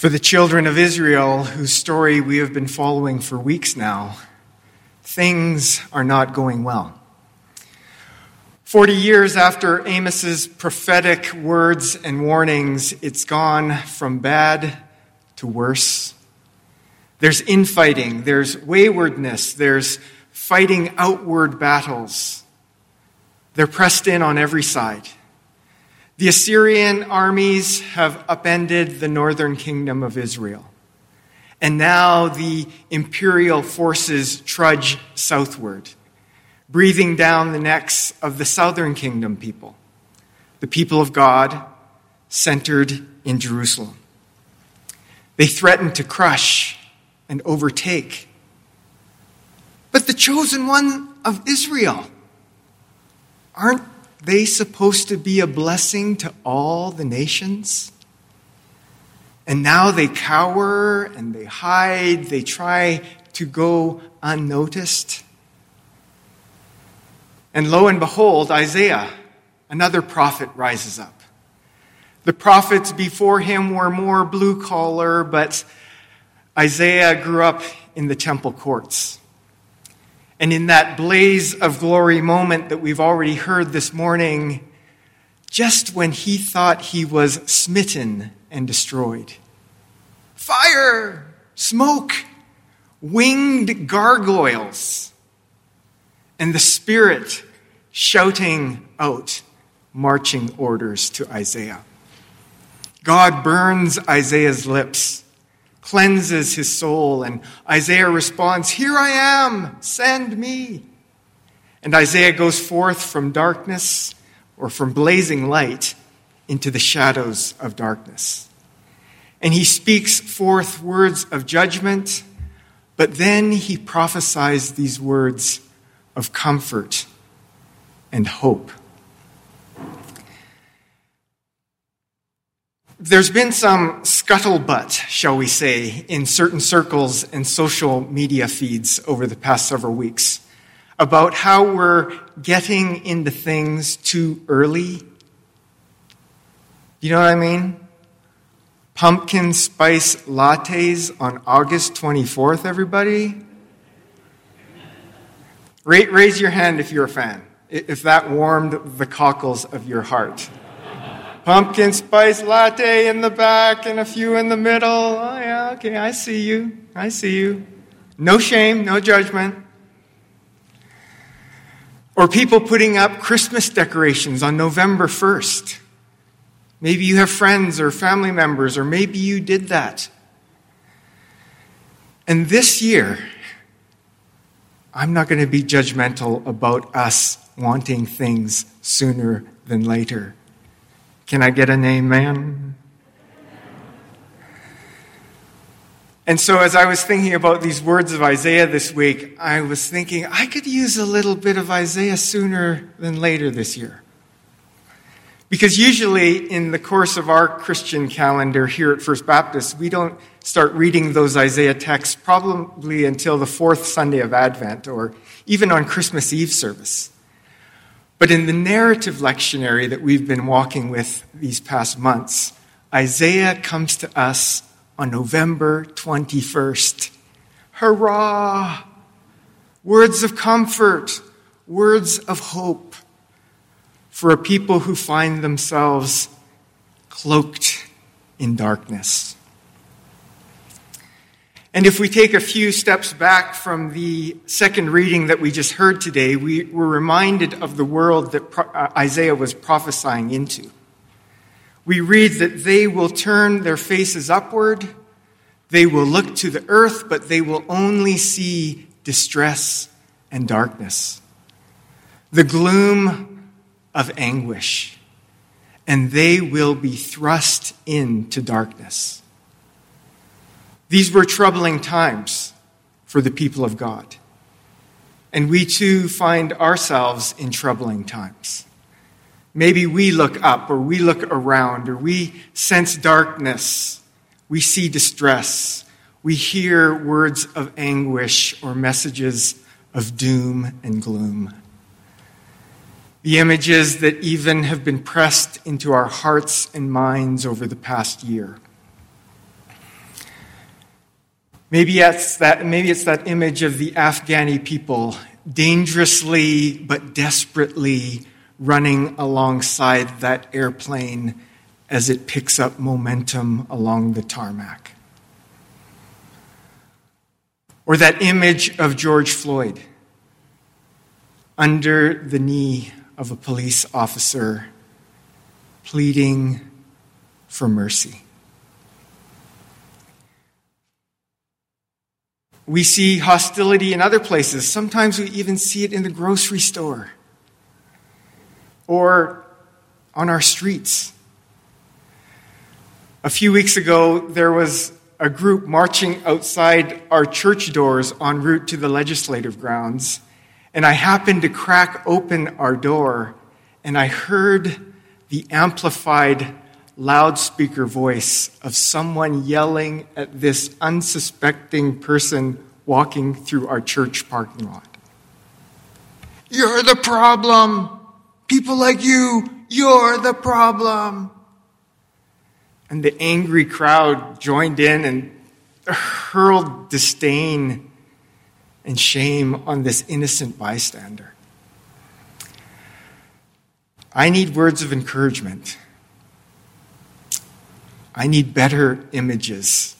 For the children of Israel, whose story we have been following for weeks now, things are not going well. Forty years after Amos's prophetic words and warnings, it's gone from bad to worse. There's infighting, there's waywardness, there's fighting outward battles. They're pressed in on every side. The Assyrian armies have upended the northern kingdom of Israel. And now the imperial forces trudge southward, breathing down the necks of the southern kingdom people, the people of God centered in Jerusalem. They threaten to crush and overtake. But the chosen one of Israel, aren't they supposed to be a blessing to all the nations? And now they cower and they hide, they try to go unnoticed. And lo and behold, Isaiah, another prophet, rises up. The prophets before him were more blue collar, but Isaiah grew up in the temple courts. And in that blaze of glory moment that we've already heard this morning, just when he thought he was smitten and destroyed, fire, smoke, winged gargoyles, and the Spirit shouting out marching orders to Isaiah. God burns Isaiah's lips cleanses his soul. And Isaiah responds, Here I am, send me. And Isaiah goes forth from darkness or from blazing light into the shadows of darkness. And he speaks forth words of judgment, but then he prophesies these words of comfort and hope. There's been some scuttlebutt, shall we say, in certain circles and social media feeds over the past several weeks about how we're getting into things too early. You know what I mean? Pumpkin spice lattes on August 24th, everybody? Raise your hand if you're a fan, if that warmed the cockles of your heart pumpkin spice latte in the back and a few in the middle. Oh, yeah, okay, I see you. I see you. No shame, no judgment. Or people putting up Christmas decorations on November 1st. Maybe you have friends or family members, or maybe you did that. And this year, I'm not going to be judgmental about us wanting things sooner than later. Can I get an amen? And so, as I was thinking about these words of Isaiah this week, I was thinking I could use a little bit of Isaiah sooner than later this year. Because usually, in the course of our Christian calendar here at First Baptist, we don't start reading those Isaiah texts probably until the fourth Sunday of Advent or even on Christmas Eve service. But in the narrative lectionary that we've been walking with these past months, Isaiah comes to us on November 21st. Hurrah! Words of comfort, words of hope for a people who find themselves cloaked in darkness. And if we take a few steps back from the second reading that we just heard today, we were reminded of the world that uh, Isaiah was prophesying into. We read that they will turn their faces upward, they will look to the earth, but they will only see distress and darkness, the gloom of anguish, and they will be thrust into darkness. These were troubling times for the people of God. And we too find ourselves in troubling times. Maybe we look up or we look around or we sense darkness. We see distress. We hear words of anguish or messages of doom and gloom. The images that even have been pressed into our hearts and minds over the past year. Maybe it's that, maybe it's that image of the Afghani people dangerously but desperately running alongside that airplane as it picks up momentum along the tarmac. Or that image of George Floyd under the knee of a police officer pleading for mercy. We see hostility in other places. Sometimes we even see it in the grocery store or on our streets. A few weeks ago, there was a group marching outside our church doors en route to the legislative grounds, and I happened to crack open our door, and I heard the amplified loudspeaker voice of someone yelling at this unsuspecting person walking through our church parking lot. You're the problem. People like you, you're the problem. And the angry crowd joined in and hurled disdain and shame on this innocent bystander. I need words of encouragement. I need better images.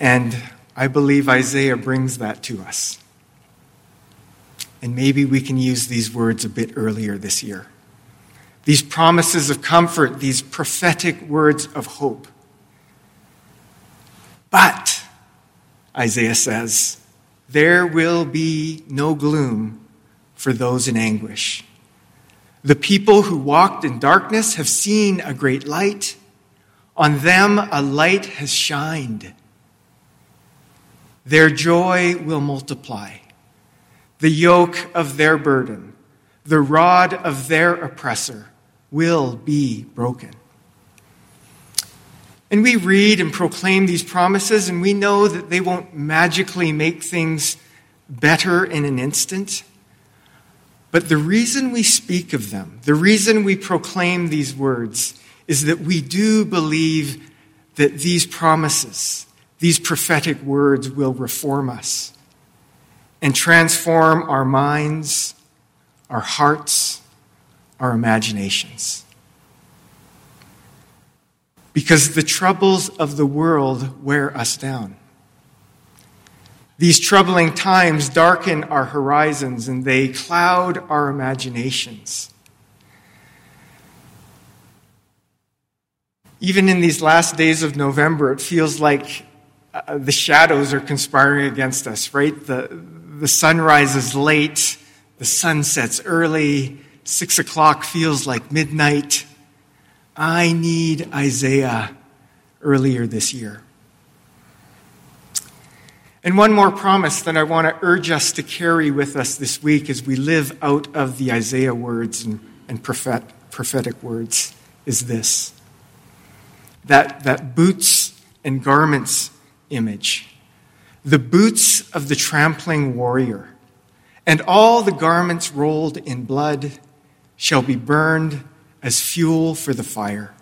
And I believe Isaiah brings that to us. And maybe we can use these words a bit earlier this year. These promises of comfort, these prophetic words of hope. But, Isaiah says, there will be no gloom for those in anguish. The people who walked in darkness have seen a great light. On them a light has shined. Their joy will multiply. The yoke of their burden, the rod of their oppressor will be broken. And we read and proclaim these promises, and we know that they won't magically make things better in an instant. But the reason we speak of them, the reason we proclaim these words, is that we do believe that these promises, these prophetic words, will reform us and transform our minds, our hearts, our imaginations. Because the troubles of the world wear us down. These troubling times darken our horizons and they cloud our imaginations. Even in these last days of November, it feels like uh, the shadows are conspiring against us, right? The, the sun rises late, the sun sets early, six o'clock feels like midnight. I need Isaiah earlier this year. And one more promise that I want to urge us to carry with us this week as we live out of the Isaiah words and, and prophet, prophetic words is this that, that boots and garments image, the boots of the trampling warrior, and all the garments rolled in blood shall be burned as fuel for the fire.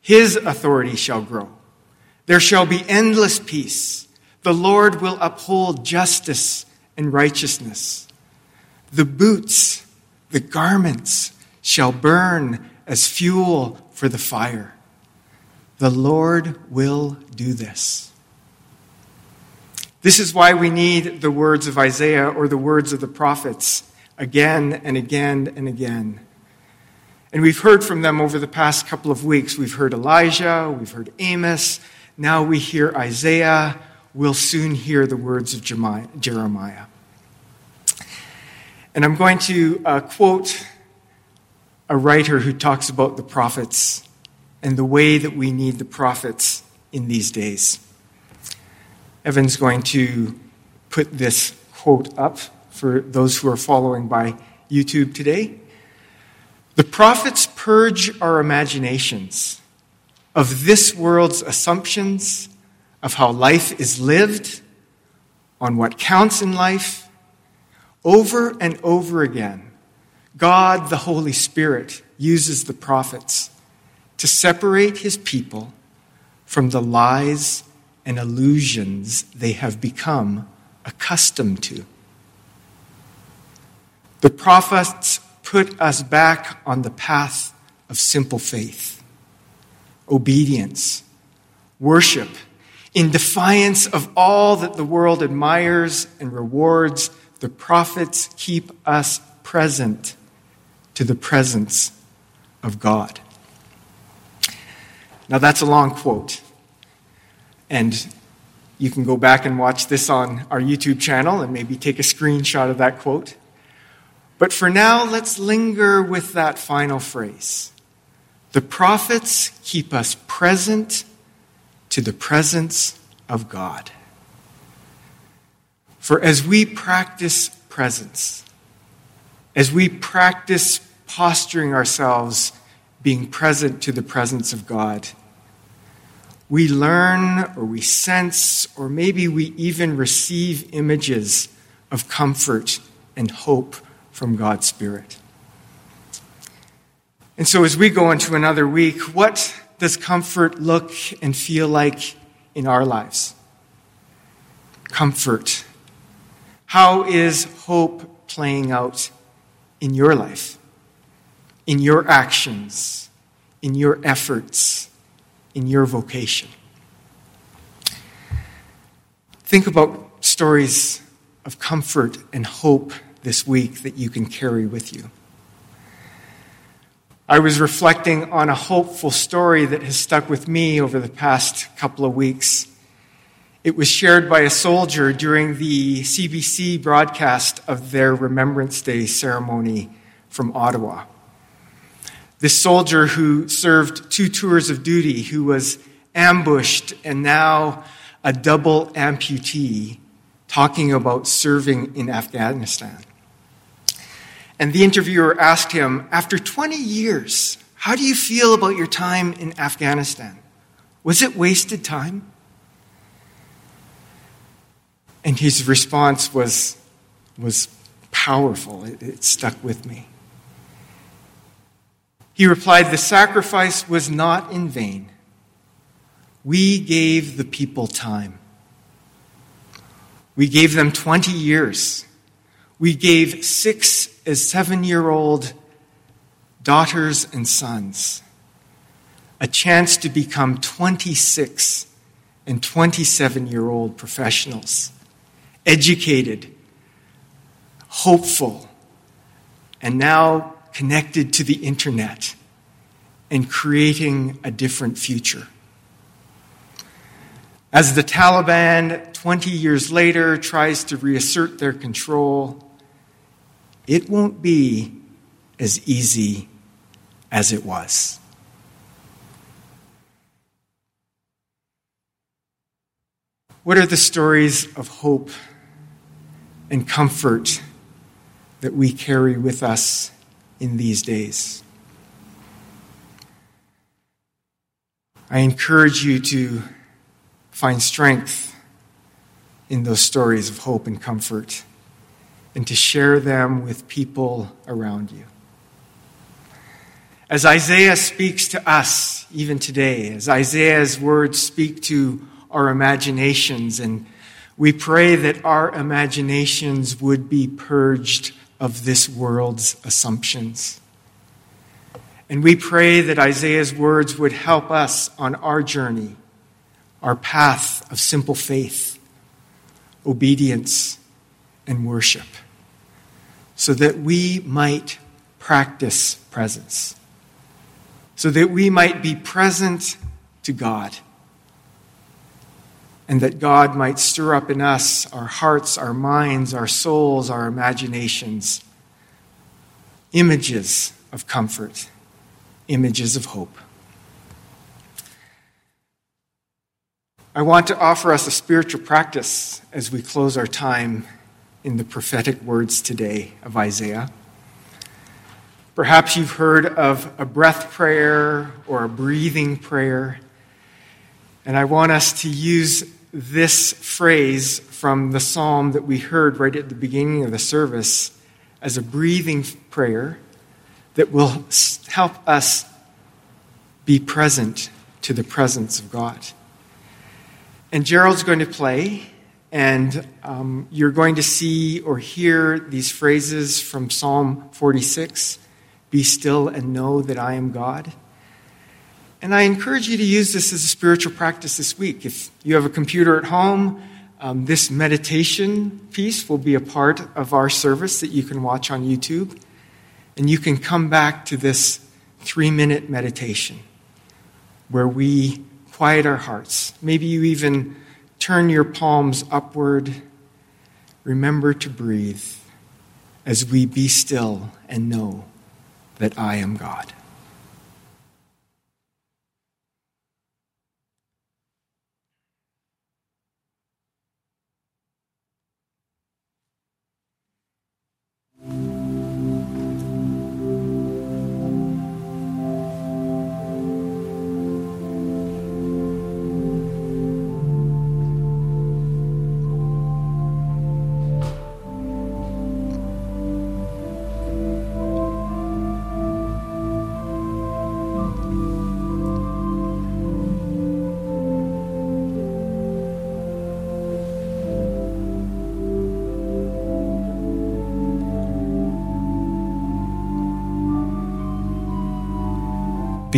His authority shall grow. There shall be endless peace the Lord will uphold justice and righteousness. The boots, the garments, shall burn as fuel for the fire. The Lord will do this. This is why we need the words of Isaiah or the words of the prophets again and again and again. And we've heard from them over the past couple of weeks. We've heard Elijah, we've heard Amos, now we hear Isaiah we'll soon hear the words of Jeremiah. And I'm going to uh, quote a writer who talks about the prophets and the way that we need the prophets in these days. Evan's going to put this quote up for those who are following by YouTube today. The prophets purge our imaginations of this world's assumptions of how life is lived, on what counts in life, over and over again, God, the Holy Spirit, uses the prophets to separate his people from the lies and illusions they have become accustomed to. The prophets put us back on the path of simple faith, obedience, worship, in defiance of all that the world admires and rewards. The prophets keep us present to the presence of God. Now, that's a long quote. And you can go back and watch this on our YouTube channel and maybe take a screenshot of that quote. But for now, let's linger with that final phrase. The prophets keep us present to the presence of God. For as we practice presence, as we practice posturing ourselves being present to the presence of God, we learn or we sense or maybe we even receive images of comfort and hope from God's Spirit. And so, as we go into another week, what does comfort look and feel like in our lives? Comfort. How is hope playing out in your life, in your actions, in your efforts, in your vocation? Think about stories of comfort and hope this week that you can carry with you. I was reflecting on a hopeful story that has stuck with me over the past couple of weeks. It was shared by a soldier during the CBC broadcast of their Remembrance Day ceremony from Ottawa. This soldier who served two tours of duty, who was ambushed and now a double amputee, talking about serving in Afghanistan. And the interviewer asked him, After 20 years, how do you feel about your time in Afghanistan? Was it wasted time? And his response was, was powerful. It, it stuck with me. He replied, The sacrifice was not in vain. We gave the people time. We gave them 20 years. We gave six as seven year old daughters and sons a chance to become 26 and 27 year old professionals, educated, hopeful, and now connected to the internet and creating a different future. As the Taliban, 20 years later, tries to reassert their control, it won't be as easy as it was. What are the stories of hope and comfort that we carry with us in these days? I encourage you to find strength in those stories of hope and comfort and to share them with people around you. As Isaiah speaks to us, even today, as Isaiah's words speak to our imaginations, and we pray that our imaginations would be purged of this world's assumptions. And we pray that Isaiah's words would help us on our journey, our path of simple faith, obedience, and worship so that we might practice presence, so that we might be present to God, and that God might stir up in us our hearts, our minds, our souls, our imaginations, images of comfort, images of hope. I want to offer us a spiritual practice as we close our time in the prophetic words today of Isaiah. Perhaps you've heard of a breath prayer or a breathing prayer. And I want us to use this phrase from the psalm that we heard right at the beginning of the service as a breathing prayer that will help us be present to the presence of God. And Gerald's going to play, and um, you're going to see or hear these phrases from Psalm 46 Be still and know that I am God. And I encourage you to use this as a spiritual practice this week. If you have a computer at home, um, this meditation piece will be a part of our service that you can watch on YouTube. And you can come back to this three minute meditation where we quiet our hearts. Maybe you even turn your palms upward. Remember to breathe as we be still and know that I am God.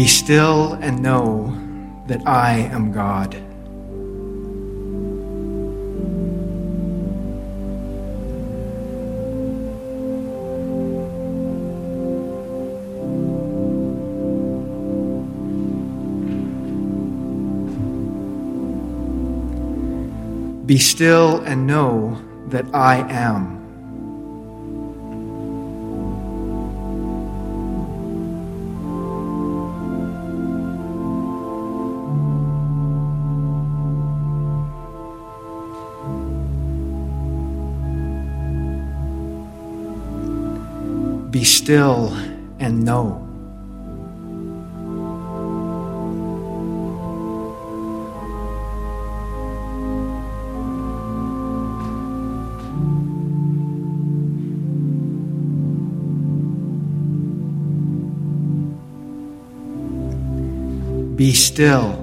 Be still and know that I am God. Be still and know that I am. Be still and know. Be still.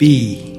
Be